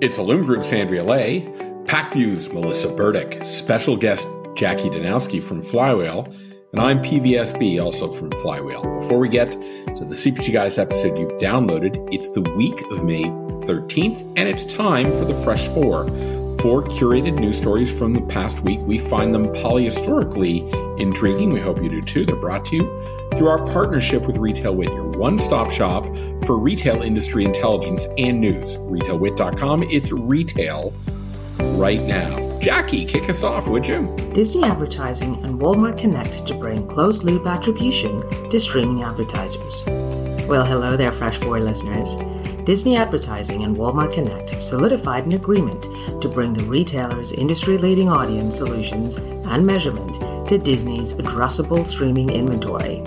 It's Illum Group's Andrea Lay, Pacvue's Melissa Burdick, special guest Jackie Danowski from Flywheel, and I'm PVSB, also from Flywheel. Before we get to the CPG Guys episode you've downloaded, it's the week of May 13th, and it's time for the Fresh Four. Four curated news stories from the past week. We find them polyhistorically intriguing. We hope you do too. They're brought to you through our partnership with RetailWit, your one stop shop for retail industry intelligence and news. RetailWit.com, it's retail right now. Jackie, kick us off, would you? Disney Advertising and Walmart Connect to bring closed loop attribution to streaming advertisers. Well, hello there, Fresh Boy listeners. Disney Advertising and Walmart Connect have solidified an agreement to bring the retailer's industry leading audience solutions and measurement to Disney's addressable streaming inventory.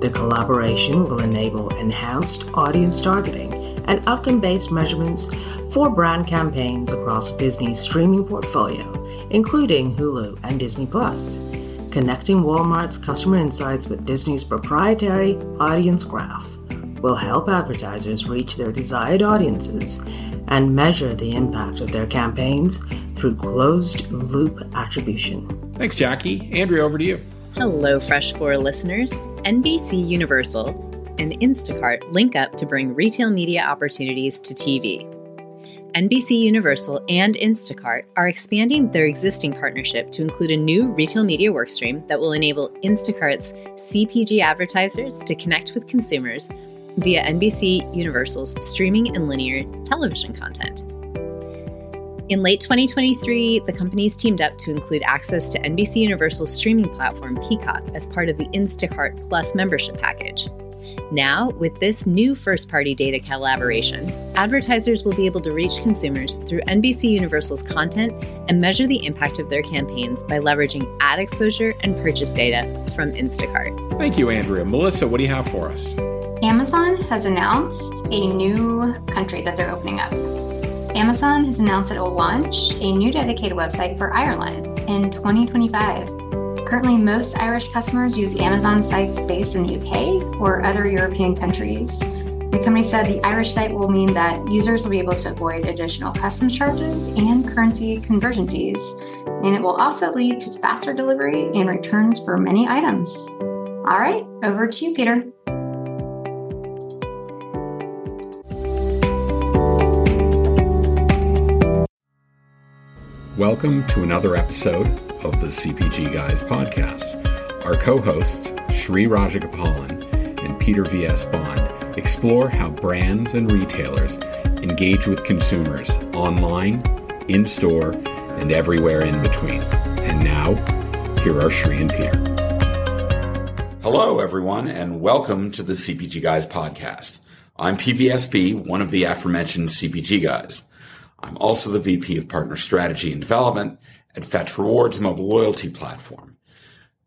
The collaboration will enable enhanced audience targeting and outcome based measurements for brand campaigns across Disney's streaming portfolio, including Hulu and Disney Plus, connecting Walmart's customer insights with Disney's proprietary audience graph will help advertisers reach their desired audiences and measure the impact of their campaigns through closed loop attribution. Thanks, Jackie. Andrea, over to you. Hello, Fresh Four listeners. NBC Universal and Instacart link up to bring retail media opportunities to TV. NBC Universal and Instacart are expanding their existing partnership to include a new retail media workstream that will enable Instacart's CPG advertisers to connect with consumers via NBC Universal's streaming and linear television content. In late 2023, the companies teamed up to include access to NBC Universal's streaming platform Peacock as part of the Instacart Plus membership package. Now, with this new first party data collaboration, advertisers will be able to reach consumers through NBC Universal's content and measure the impact of their campaigns by leveraging ad exposure and purchase data from Instacart. Thank you, Andrea. Melissa, what do you have for us? Amazon has announced a new country that they're opening up. Amazon has announced it will launch a new dedicated website for Ireland in 2025. Currently, most Irish customers use Amazon sites based in the UK or other European countries. The company said the Irish site will mean that users will be able to avoid additional customs charges and currency conversion fees, and it will also lead to faster delivery and returns for many items. All right, over to you, Peter. Welcome to another episode of the CPG Guys podcast. Our co hosts, Sri Rajagopalan and Peter V.S. Bond, explore how brands and retailers engage with consumers online, in store, and everywhere in between. And now, here are Sri and Peter. Hello, everyone, and welcome to the CPG Guys podcast. I'm PVSB, one of the aforementioned CPG guys. I'm also the VP of Partner Strategy and Development at Fetch Rewards mobile loyalty platform.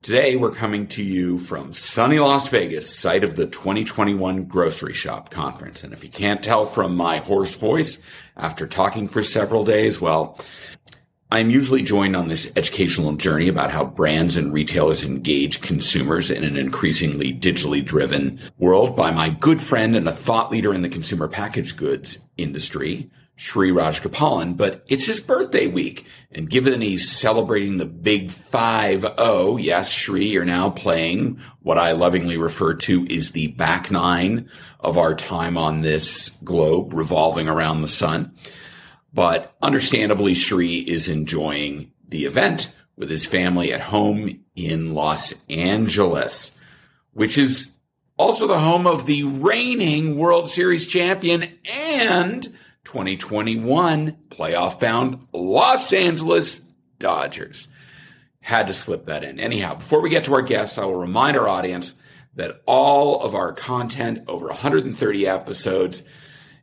Today, we're coming to you from sunny Las Vegas, site of the 2021 Grocery Shop Conference. And if you can't tell from my hoarse voice after talking for several days, well, I'm usually joined on this educational journey about how brands and retailers engage consumers in an increasingly digitally driven world by my good friend and a thought leader in the consumer packaged goods industry, Sri Rajagopalan, but it's his birthday week. And given he's celebrating the big five oh, yes, Sri, you're now playing what I lovingly refer to is the back nine of our time on this globe revolving around the sun. But understandably, Sri is enjoying the event with his family at home in Los Angeles, which is also the home of the reigning World Series champion and 2021 playoff bound Los Angeles Dodgers. Had to slip that in. Anyhow, before we get to our guest, I will remind our audience that all of our content, over 130 episodes,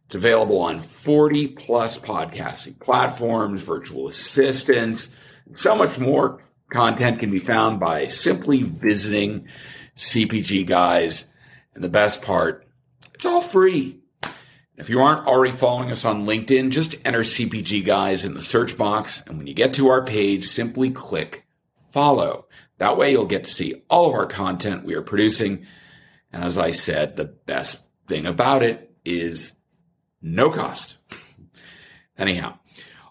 it's available on 40 plus podcasting platforms, virtual assistants, so much more content can be found by simply visiting CPG Guys. And the best part, it's all free. If you aren't already following us on LinkedIn, just enter CPG Guys in the search box. And when you get to our page, simply click follow. That way you'll get to see all of our content we are producing. And as I said, the best thing about it is no cost. Anyhow,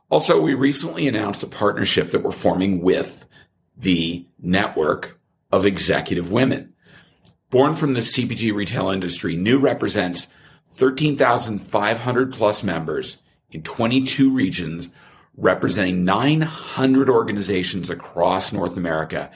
also, we recently announced a partnership that we're forming with the network of executive women. Born from the CPG retail industry, New represents 13,500 plus members in 22 regions, representing 900 organizations across North America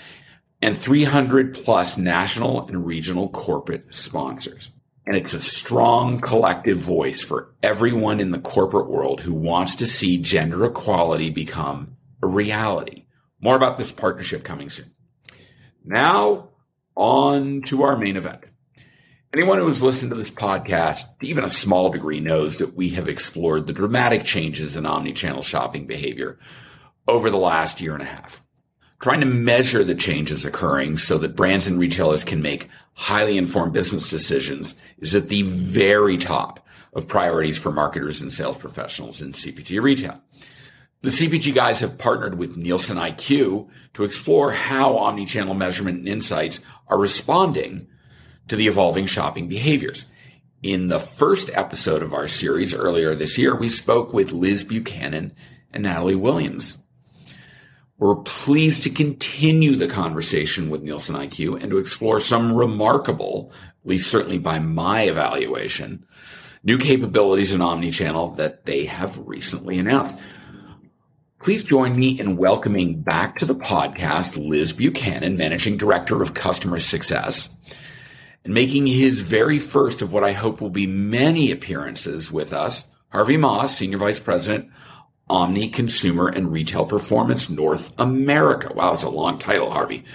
and 300 plus national and regional corporate sponsors. And it's a strong collective voice for everyone in the corporate world who wants to see gender equality become a reality. More about this partnership coming soon. Now, on to our main event. Anyone who has listened to this podcast, even a small degree, knows that we have explored the dramatic changes in omnichannel shopping behavior over the last year and a half. Trying to measure the changes occurring so that brands and retailers can make highly informed business decisions is at the very top of priorities for marketers and sales professionals in CPG retail. The CPG guys have partnered with Nielsen IQ to explore how omnichannel measurement and insights are responding to the evolving shopping behaviors. In the first episode of our series earlier this year, we spoke with Liz Buchanan and Natalie Williams. We're pleased to continue the conversation with Nielsen IQ and to explore some remarkable, at least certainly by my evaluation, new capabilities in omnichannel that they have recently announced. Please join me in welcoming back to the podcast Liz Buchanan, Managing Director of Customer Success, and making his very first of what I hope will be many appearances with us, Harvey Ma, Senior Vice President Omni Consumer and Retail Performance North America. Wow, it's a long title, Harvey.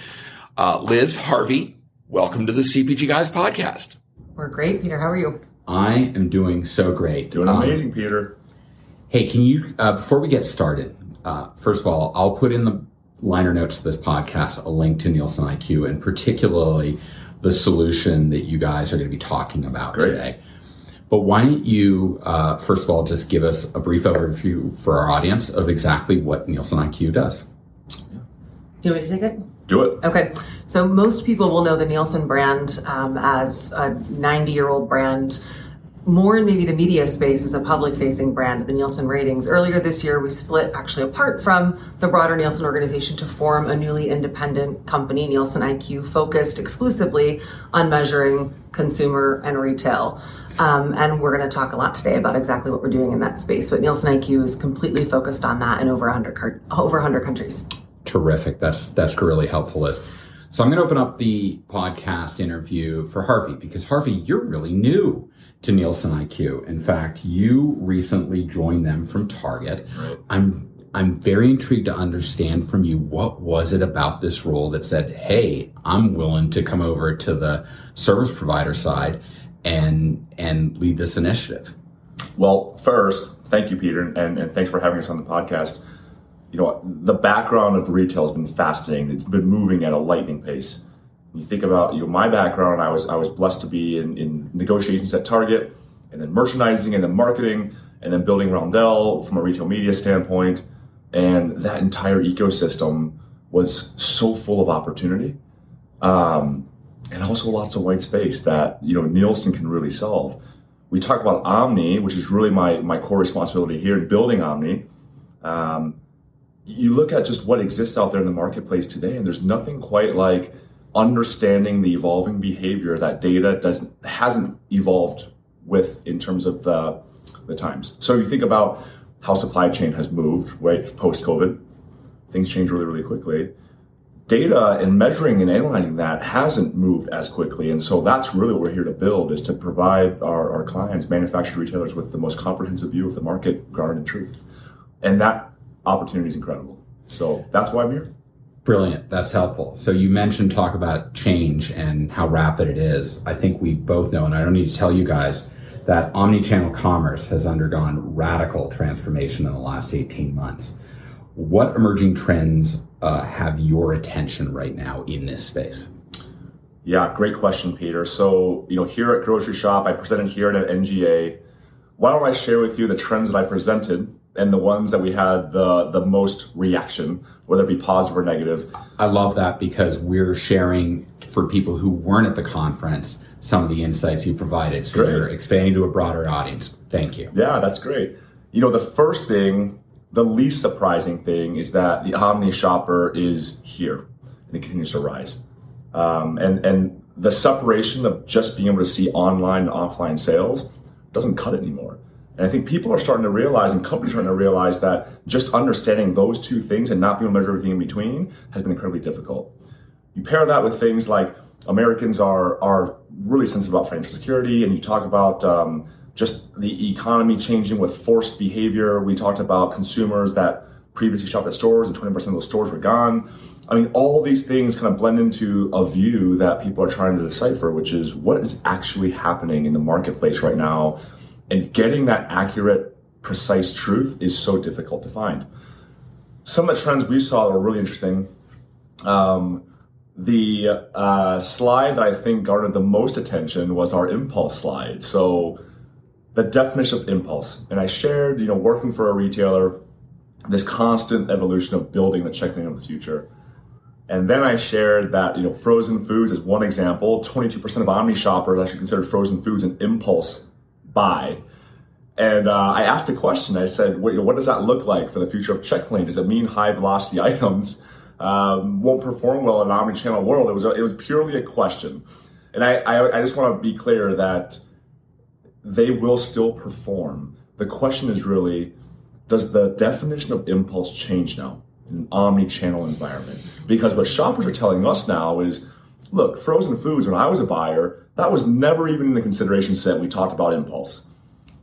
Uh, Liz, Harvey, welcome to the CPG Guys podcast. We're great, Peter. How are you? I am doing so great. Doing um, amazing, um, Peter. Hey, can you, uh, before we get started, uh, first of all, I'll put in the liner notes of this podcast a link to Nielsen IQ and particularly the solution that you guys are going to be talking about great. today. But why don't you, uh, first of all, just give us a brief overview for our audience of exactly what Nielsen IQ does? Do you want me to take it? Do it. Okay. So most people will know the Nielsen brand um, as a 90 year old brand more in maybe the media space as a public facing brand, the Nielsen ratings. Earlier this year, we split actually apart from the broader Nielsen organization to form a newly independent company, Nielsen IQ, focused exclusively on measuring consumer and retail. Um, and we're going to talk a lot today about exactly what we're doing in that space. But Nielsen IQ is completely focused on that in over 100, over 100 countries. Terrific. That's, that's really helpful, Liz. So I'm going to open up the podcast interview for Harvey because Harvey, you're really new to Nielsen IQ. In fact, you recently joined them from Target. Right. I'm I'm very intrigued to understand from you what was it about this role that said, "Hey, I'm willing to come over to the service provider side and and lead this initiative." Well, first, thank you, Peter, and, and thanks for having us on the podcast. You know, the background of retail has been fascinating. It's been moving at a lightning pace you think about you know my background, I was I was blessed to be in, in negotiations at Target, and then merchandising, and then marketing, and then building Roundel from a retail media standpoint, and that entire ecosystem was so full of opportunity, um, and also lots of white space that you know Nielsen can really solve. We talk about Omni, which is really my my core responsibility here in building Omni. Um, you look at just what exists out there in the marketplace today, and there's nothing quite like understanding the evolving behavior that data doesn't hasn't evolved with in terms of the the times. So you think about how supply chain has moved, right, post COVID, things change really, really quickly. Data and measuring and analyzing that hasn't moved as quickly. And so that's really what we're here to build is to provide our, our clients, manufacturer retailers with the most comprehensive view of the market, grounded in truth. And that opportunity is incredible. So that's why I'm here. Brilliant. That's helpful. So you mentioned talk about change and how rapid it is. I think we both know, and I don't need to tell you guys, that omni-channel commerce has undergone radical transformation in the last 18 months. What emerging trends uh, have your attention right now in this space? Yeah, great question, Peter. So, you know, here at Grocery Shop, I presented here at NGA. Why don't I share with you the trends that I presented and the ones that we had the the most reaction, whether it be positive or negative. I love that because we're sharing for people who weren't at the conference some of the insights you provided. So great. you're expanding to a broader audience. Thank you. Yeah, that's great. you know, the first thing, the least surprising thing is that the omni shopper is here and it continues to rise. Um, and, and the separation of just being able to see online and offline sales doesn't cut it anymore. And I think people are starting to realize and companies are starting to realize that just understanding those two things and not being able to measure everything in between has been incredibly difficult. You pair that with things like Americans are, are really sensitive about financial security and you talk about um, just the economy changing with forced behavior. We talked about consumers that previously shopped at stores and 20% of those stores were gone. I mean, all these things kind of blend into a view that people are trying to decipher, which is what is actually happening in the marketplace right now. And getting that accurate, precise truth is so difficult to find. Some of the trends we saw that were really interesting. Um, the uh, slide that I think garnered the most attention was our impulse slide. So, the definition of impulse. And I shared, you know, working for a retailer, this constant evolution of building the checklane of the future. And then I shared that, you know, frozen foods is one example. 22% of Omni shoppers actually consider frozen foods an impulse buy. And uh, I asked a question. I said, what, what, does that look like for the future of check checklane? Does it mean high velocity items um, won't perform well in an omni-channel world? It was, it was purely a question. And I, I, I just want to be clear that they will still perform. The question is really, does the definition of impulse change now in an omni-channel environment? Because what shoppers are telling us now is, look, frozen foods, when I was a buyer, that was never even in the consideration set. We talked about impulse.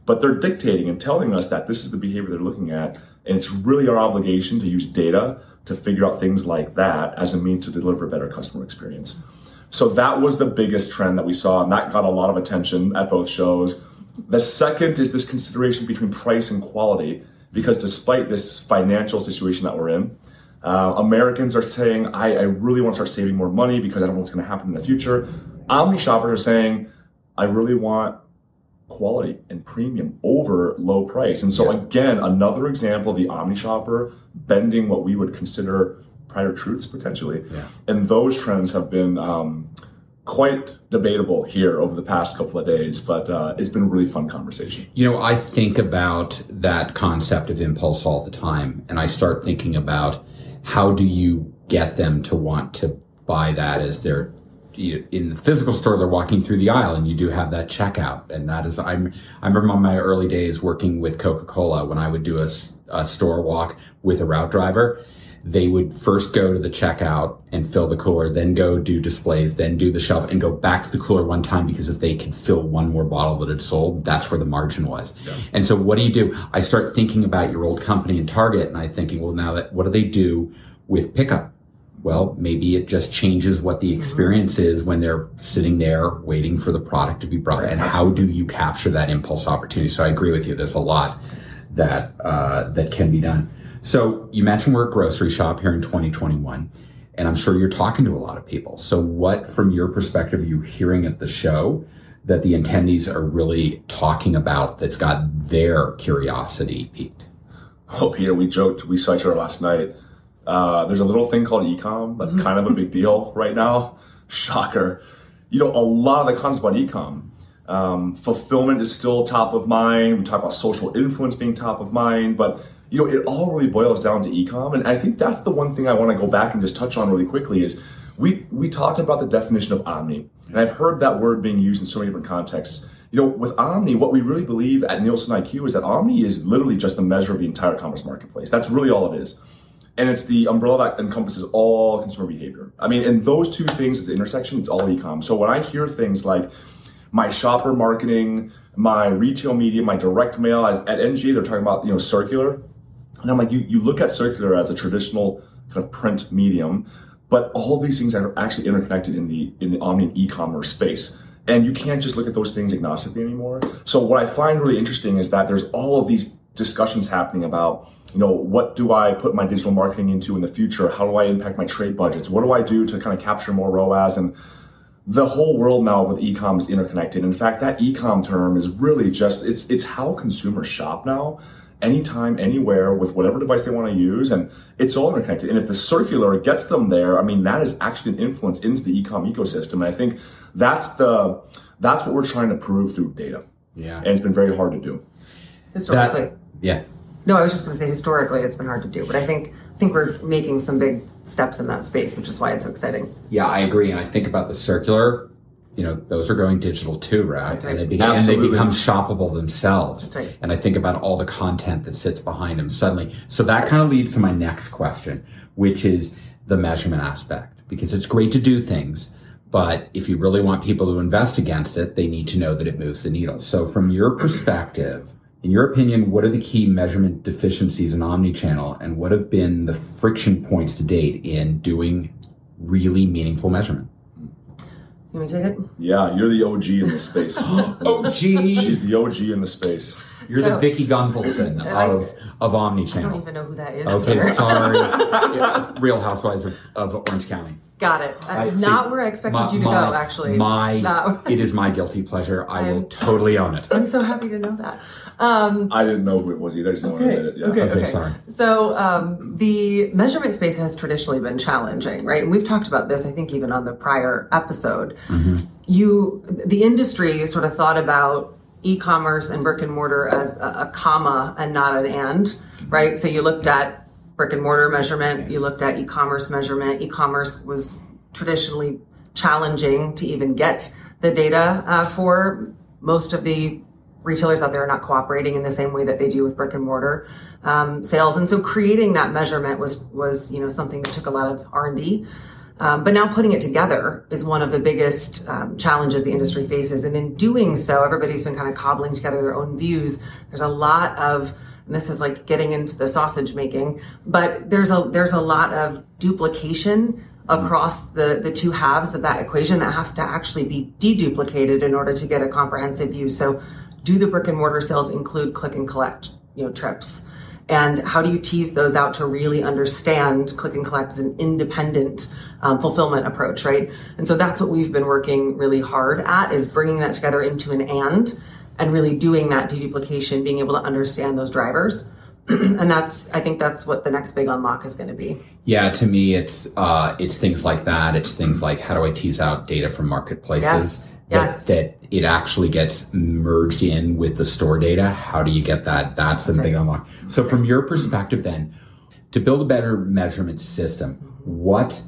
But they're dictating and telling us that this is the behavior they're looking at. And it's really our obligation to use data to figure out things like that as a means to deliver a better customer experience. So that was the biggest trend that we saw, and that got a lot of attention at both shows. The second is this consideration between price and quality, because despite this financial situation that we're in, uh, Americans are saying, I, I, really want to start saving more money because I don't know what's going to happen in the future. Omni shoppers are saying, I really want quality and premium over low price. And so, yeah. again, another example of the Omni shopper bending what we would consider prior truths potentially. Yeah. And those trends have been um, quite debatable here over the past couple of days, but uh, it's been a really fun conversation. You know, I think about that concept of impulse all the time, and I start thinking about how do you get them to want to buy that as their in the physical store they're walking through the aisle and you do have that checkout and that is i'm i remember on my early days working with coca-cola when i would do a, a store walk with a route driver they would first go to the checkout and fill the cooler, then go do displays, then do the shelf and go back to the cooler one time because if they could fill one more bottle that had sold, that's where the margin was. Yeah. And so what do you do? I start thinking about your old company and Target and I thinking, well, now that what do they do with pickup? Well, maybe it just changes what the experience is when they're sitting there waiting for the product to be brought. Right, and absolutely. how do you capture that impulse opportunity? So I agree with you. There's a lot that uh, that can be done. So you mentioned we're a grocery shop here in 2021, and I'm sure you're talking to a lot of people. So what, from your perspective, are you hearing at the show that the attendees are really talking about that's got their curiosity piqued? Oh, Peter, we joked, we saw each other last night. Uh, there's a little thing called ecom that's mm-hmm. kind of a big deal right now. Shocker. You know, a lot of the concepts about ecom. Um, fulfillment is still top of mind. We talk about social influence being top of mind, but you know, it all really boils down to ecom. And I think that's the one thing I want to go back and just touch on really quickly is we, we talked about the definition of omni. And I've heard that word being used in so many different contexts. You know, with Omni, what we really believe at Nielsen IQ is that Omni is literally just the measure of the entire commerce marketplace. That's really all it is. And it's the umbrella that encompasses all consumer behavior. I mean, and those two things, the intersection, it's all ecom. So when I hear things like my shopper marketing, my retail media, my direct mail, as at NG, they're talking about, you know, circular and I'm like, you, you look at circular as a traditional kind of print medium, but all these things are actually interconnected in the in the omni e-commerce space. And you can't just look at those things agnostically anymore. So what I find really interesting is that there's all of these discussions happening about, you know, what do I put my digital marketing into in the future? How do I impact my trade budgets? What do I do to kind of capture more ROAS? And the whole world now with e-com is interconnected. In fact, that e-com term is really just, it's, it's how consumers shop now anytime, anywhere with whatever device they want to use. And it's all interconnected. And if the circular gets them there, I mean, that is actually an influence into the ecom ecosystem. And I think that's the, that's what we're trying to prove through data. Yeah. And it's been very hard to do. Historically, that, Yeah. No, I was just going to say historically it's been hard to do, but I think I think we're making some big steps in that space, which is why it's so exciting. Yeah, I agree. And I think about the circular, you know, those are going digital too, right? That's right. And they, become, and they become shoppable themselves. That's right. And I think about all the content that sits behind them suddenly. So that kind of leads to my next question, which is the measurement aspect. Because it's great to do things, but if you really want people to invest against it, they need to know that it moves the needle. So from your perspective, in your opinion, what are the key measurement deficiencies in omnichannel and what have been the friction points to date in doing really meaningful measurement? You want me to take it? Yeah, you're the OG in this space. OG. She's the OG in the space. You're So- the Vicki Gunvalson I- of, of omnichannel. I don't even know who that is. Okay, Peter. sorry. Yeah, Real Housewives of, of Orange County. Got it. Uh, I- not see, where I expected my- you to my- go. Actually, My, it is my guilty pleasure. I will I'm- totally own it. I'm so happy to know that. Um, I didn't know who it was either. I just wanted to admit it. Yeah. okay, Okay, okay. sorry. So um, the measurement space has traditionally been challenging, right? And we've talked about this, I think, even on the prior episode. You, the industry, sort of thought about e-commerce and brick and mortar as a, a comma and not an and, right? So you looked at brick and mortar measurement, you looked at e-commerce measurement. E-commerce was traditionally challenging to even get the data uh, for most of the retailers out there are not cooperating in the same way that they do with brick and mortar. Um, sales. And so creating that measurement was was you know something that took a lot of r&d um, but now putting it together is one of the biggest um, challenges the industry faces. And in doing so everybody's been kind of cobbling together their own views. There's a lot of and this is like getting into the sausage making but there's a there's a lot of duplication across the the two halves of that equation that has to actually be deduplicated in order to get a comprehensive view. So do the brick and mortar sales include click and collect you know trips? And how do you tease those out to really understand click and collect as an independent um, fulfillment approach right? And so that's what we've been working really hard at is bringing that together into an and and really doing that deduplication being able to understand those drivers. And that's i think that's what the next big unlock is going to be. Yeah, to me, it's uh, it's things like that. It's things like how do I tease out data from marketplaces Yes, that, yes. that it actually gets merged in with the store data. How do you get that? That's, a big unlock. So, from your perspective, then, to build a better measurement system, what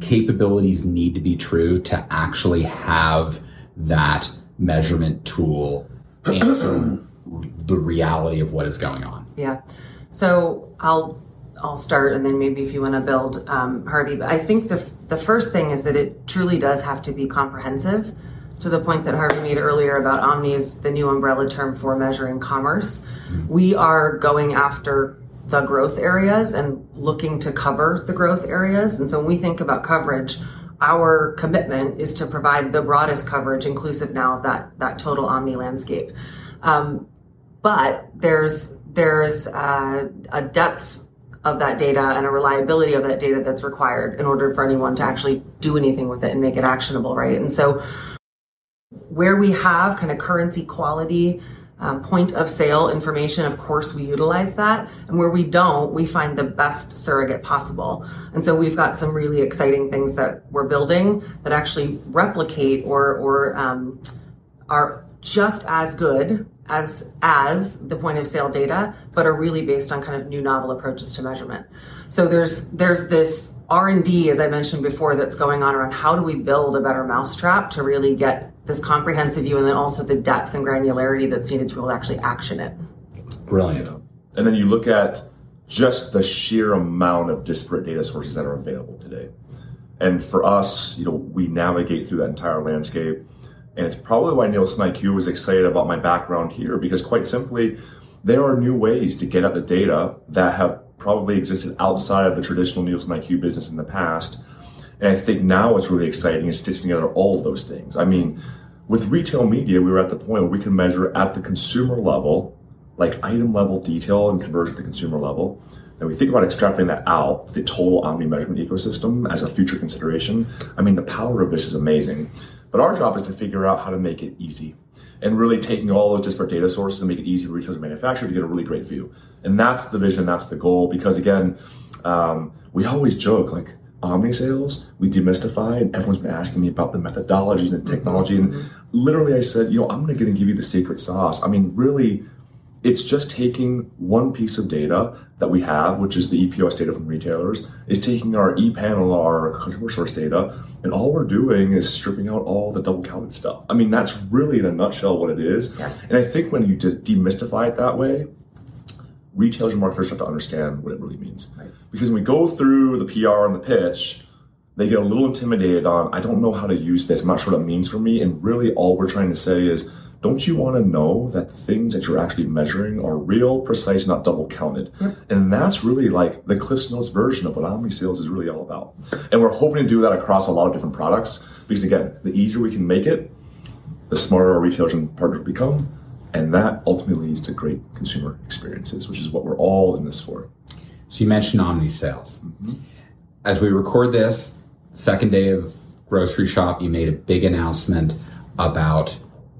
capabilities need to be true to actually have that measurement tool answer the reality of what is going on? Yeah. So I'll I'll start, and then maybe if you want to build, um, Harvey. But I think the the first thing is that it truly does have to be comprehensive. To the point that Harvey made earlier about Omni is the new umbrella term for measuring commerce. We are going after the growth areas and looking to cover the growth areas. And so when we think about coverage, our commitment is to provide the broadest coverage, inclusive now of that that total Omni landscape. Um, but there's there's uh, a depth of that data and a reliability of that data that's required in order for anyone to actually do anything with it and make it actionable, right? And so, where we have kind of currency quality. Um, point of sale information, of course, we utilize that. And where we don't, we find the best surrogate possible. And so we've got some really exciting things that we're building that actually replicate or, or um, are just as good as as the point of sale data but are really based on kind of new novel approaches to measurement so there's there's this r&d as i mentioned before that's going on around how do we build a better mousetrap to really get this comprehensive view and then also the depth and granularity that's needed to be able to actually action it Brilliant. And then you look at just the sheer amount of disparate data sources that are available today. And for us, you know, we navigate through that entire landscape. And it's probably why Nielsen IQ was excited about my background here, because quite simply, there are new ways to get at the data that have probably existed outside of the traditional Nielsen IQ business in the past. And I think now what's really exciting is stitching together all of those things. I mean, with retail media, we were at the point where we can measure at the consumer level, like item level detail and conversion at the consumer level. And we think about extrapolating that out, the total omni measurement ecosystem as a future consideration. I mean, the power of this is amazing. But our job is to figure out how to make it easy and really taking all those disparate data sources and make it easy for retailers and manufacturers to get a really great view. And that's the vision, that's the goal. Because again, um, we always joke like omni sales, we demystify, and everyone's been asking me about the methodologies and the technology. And mm-hmm. literally, I said, you know, I'm going to get and give you the secret sauce. I mean, really, it's just taking one piece of data that we have, which is the EPOS data from retailers, is taking our e-panel, our consumer source data, and all we're doing is stripping out all the double counted stuff. I mean, that's really in a nutshell what it is. Yes. And I think when you de- demystify it that way, retailers and marketers have to understand what it really means. Right. Because when we go through the PR and the pitch, they get a little intimidated on, I don't know how to use this, I'm not sure what it means for me. And really, all we're trying to say is, don't you want to know that the things that you're actually measuring are real, precise, not double counted? And that's really like the Cliffs Notes version of what Omni Sales is really all about. And we're hoping to do that across a lot of different products because, again, the easier we can make it, the smarter our retailers and partners become. And that ultimately leads to great consumer experiences, which is what we're all in this for. So you mentioned Omni sales. Mm-hmm. As we record this, second day of grocery shop, you made a big announcement about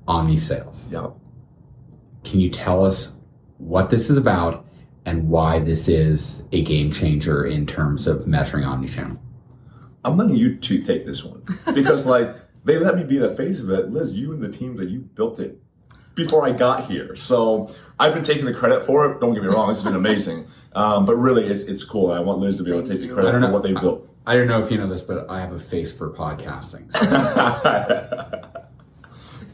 Omni sales. Yeah. Can you tell us what this is about and why this is a game changer in terms of measuring omnichannel? I'm letting you two take this one because, like, they let me be the face of it. Liz, you and the team that you built it before I got here. So I've been taking the credit for it. Don't get me wrong, this has been amazing. Um, but really, it's it's cool. I want Liz to be able to take the I credit don't for know what they built. I don't know if you know this, but I have a face for podcasting. So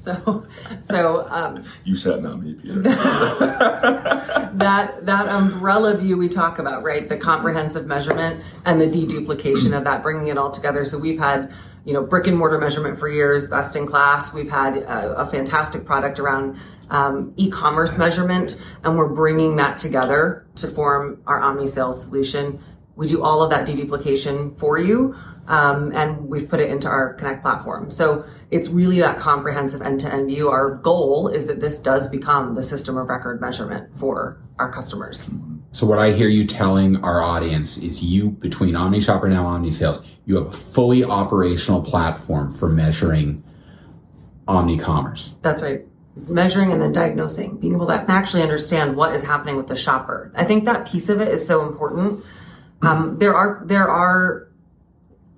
So, so um, you said it, not me, Peter. that that umbrella view we talk about, right? The comprehensive measurement and the deduplication of that, bringing it all together. So we've had, you know, brick and mortar measurement for years, best in class. We've had a, a fantastic product around um, e-commerce measurement, and we're bringing that together to form our omni sales solution. We do all of that deduplication for you, um, and we've put it into our Connect platform. So it's really that comprehensive end-to-end view. Our goal is that this does become the system of record measurement for our customers. So what I hear you telling our audience is you between Omni Shopper now OmniSales, you have a fully operational platform for measuring omnicommerce. That's right. Measuring and then diagnosing, being able to actually understand what is happening with the shopper. I think that piece of it is so important. Um, there are there are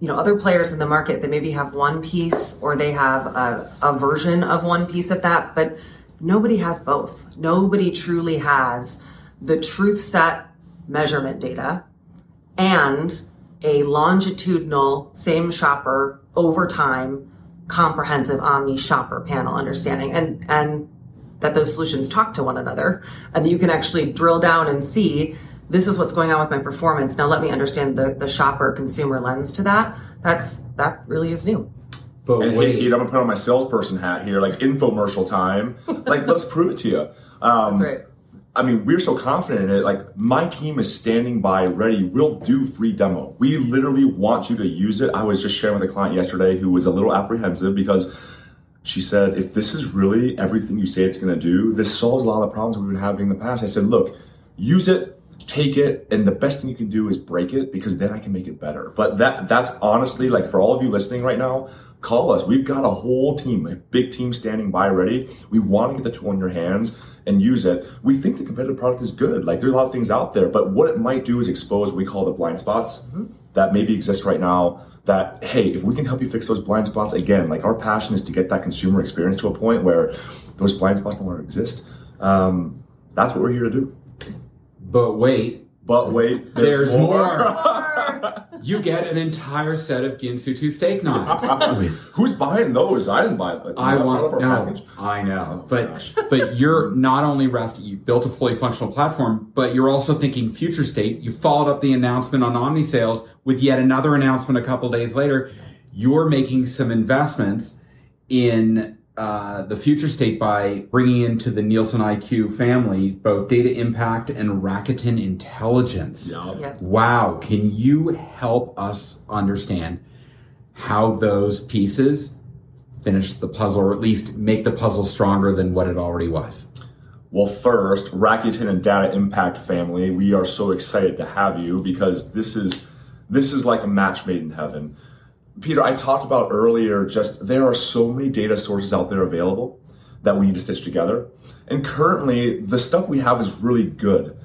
you know other players in the market that maybe have one piece or they have a, a version of one piece of that, but nobody has both. Nobody truly has the truth set measurement data and a longitudinal same shopper over time comprehensive omni shopper panel understanding and and that those solutions talk to one another and that you can actually drill down and see this is what's going on with my performance now let me understand the, the shopper consumer lens to that that's that really is new But And hey, wait, Pete, I'm gonna put on my salesperson hat here, like infomercial time. Like, let's prove it to you. Um, that's right I mean, we're so confident in it. Like, my team is standing by ready. We'll do free demo. We literally want you to use it. I was just sharing with a client yesterday who was a little apprehensive because she said, if this is really everything you say it's going to do, this solves a lot of the problems we've been having in the past. I said, look, use it, take it, and the best thing you can do is break it because then I can make it better. But that that's honestly like for all of you listening right now, call us. We've got a whole team, a big team standing by ready. We want to get the tool in your hands and use it. We think the competitive product is good. Like there are a lot of things out there, but what it might do is expose what we call the blind spots that maybe exist right now. That hey, if we can help you fix those blind spots again, like our passion is to get that consumer experience to a point where those blind spots no longer exist. Um, that's what we're here to do. but wait, But wait, there's more. you get an entire set of Ginsu 2 steak knives. Who's buying those? I didn't buy them. I want no? I know, but but you're not only resting. You built a fully functional platform, but you're also thinking future state. You followed up the announcement on Omni Sales with yet another announcement a couple days later. You're making some investments in uh, the future state by bringing into the Nielsen IQ family both data impact and Rakuten intelligence. Yeah. yeah Wow. Can you help us understand how those pieces finish the puzzle or at least make the puzzle stronger than what it already was? Well, first, Rakuten and Data Impact family, we are so excited to have you because this is this is like a match made in heaven. Peter, I talked about earlier just there are so many data sources out there available that we need to stitch together. And currently, the stuff we have is really good.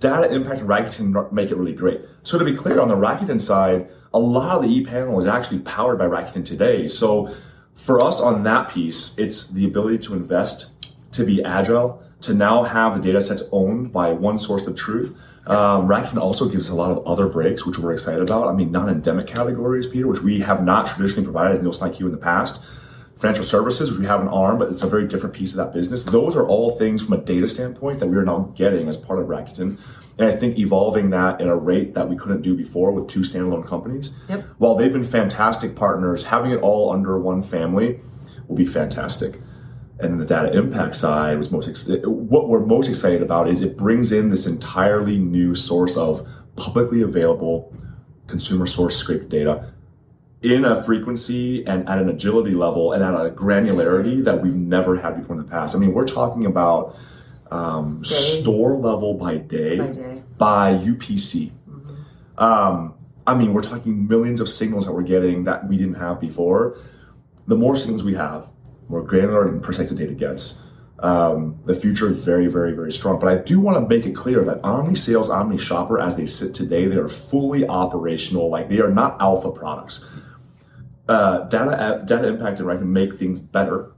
Data Impact and Rakuten make it really great. So to be clear, on the Rakuten side, a lot of the ePanel is actually powered by Rakuten today. So for us on that piece, it's the ability to invest, to be agile, to now have the data sets owned by one source of truth. Um, Rakuten also gives us a lot of other breaks, which we're excited about. I mean, non-endemic categories, Peter, which we have not traditionally provided as Nielsen IQ in the past. Financial services, which we have an arm, but it's a very different piece of that business. Those are all things from a data standpoint that we are now getting as part of Rakuten. And I think evolving that at a rate that we couldn't do before with two standalone companies. Yep. While they've been fantastic partners, having it all under one family will be fantastic. And then the data impact side was most ex- what we're most excited about is it brings in this entirely new source of publicly available consumer source scraped data in a frequency and at an agility level and at a granularity that we've never had before in the past. I mean, we're talking about um, store level by day By day. by UPC. Um, I mean, we're talking millions of signals that we're getting that we didn't have before. The more signals we have, more granular and precise the data gets. Um, the future is very, very, very strong. But I do want to make it clear that Omni Sales, Omni Shopper, as they sit today, they are fully operational. Like they are not alpha products. Uh, data, data impact and I can make things better.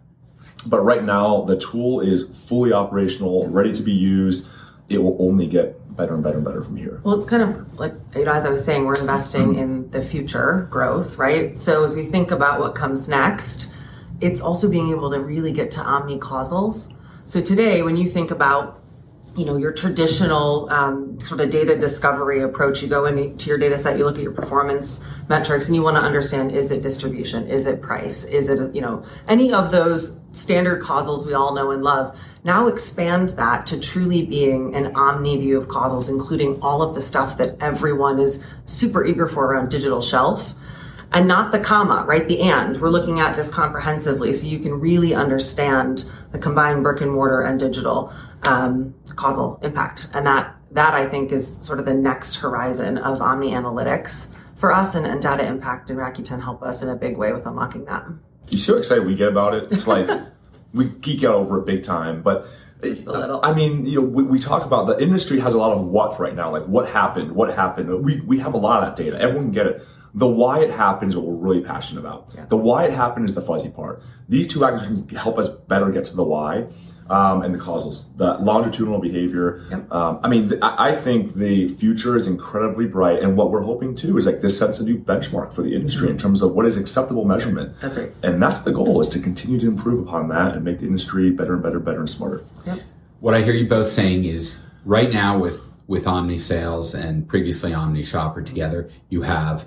But right now, the tool is fully operational, ready to be used. It will only get better and better and better from here. Well, it's kind of like, you know, as I was saying, we're investing in the future growth, right? So as we think about what comes next, it's also being able to really get to omni causals. So today, when you think about you know your traditional um, sort of data discovery approach you go into your data set you look at your performance metrics and you want to understand is it distribution? Is it price? Is it you know any of those standard causals we all know and love. Now expand that to truly being an omni view of causals including all of the stuff that everyone is super eager for around digital shelf and not the comma, right? The and. We're looking at this comprehensively so you can really understand the combined brick and mortar and digital um, causal impact. And that, that I think is sort of the next horizon of Omni Analytics for us and, and data impact and Rakuten help us in a big way with unlocking that. You see how excited we get about it? It's like we geek out over it big time, but Just a little. I mean, you know, we, we talk about the industry has a lot of what right now, like what happened, what happened. We we have a lot of that data. Everyone can get it. The why it happened is what we're really passionate about. Yeah. The why it happened is the fuzzy part. These two acquisitions help us better get to the why. Um, and the causals, the longitudinal behavior. Yep. Um, I mean, th- I I think the future is incredibly bright, and what we're hoping too is like this sets a new benchmark for the industry in terms of what is acceptable measurement. That's right. And that's the goal is to continue to improve upon that and make the industry better and better, better and smarter. Yep. What I hear you both saying is right now with with Omni Sales and previously Omni Shopper together, you have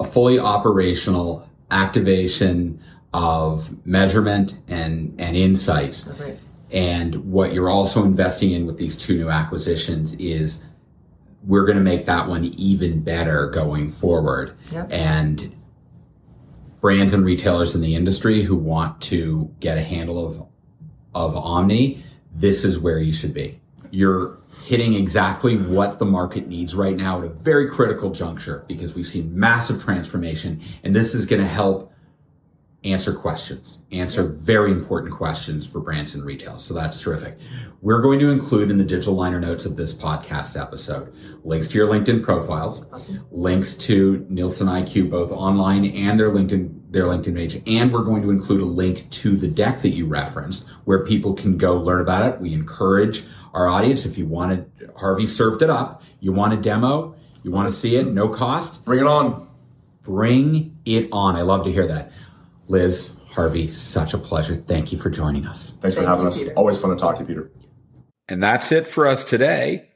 a fully operational activation of measurement and and insights. That's right. And what you're also investing in with these two new acquisitions is we're going to make that one even better going forward. Yep. And brands and retailers in the industry who want to get a handle of of Omni, this is where you should be. You're hitting exactly what the market needs right now at a very critical juncture because we've seen massive transformation and this is going to help answer questions, answer very important questions for brands and retail. So that's terrific. We're going to include in the digital liner notes of this podcast episode links to your LinkedIn profiles, Awesome. links to Nielsen IQ both online and their LinkedIn their LinkedIn page, and we're going to include a link to the deck that you referenced where people can go learn about it. We encourage our audience if you wanted Harvey served it up, you want a demo, you want to see it, no cost, Bring it on. bring it on. I love to hear that. Liz, Harvey, such a pleasure. Thank you for joining us. Thanks Thank for having you, us. Peter. Always fun to talk to you, Peter. And that's it for us today.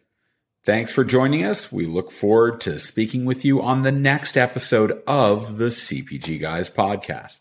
Thanks for joining us. We look forward to speaking with you on the next episode of the CPG Guys podcast.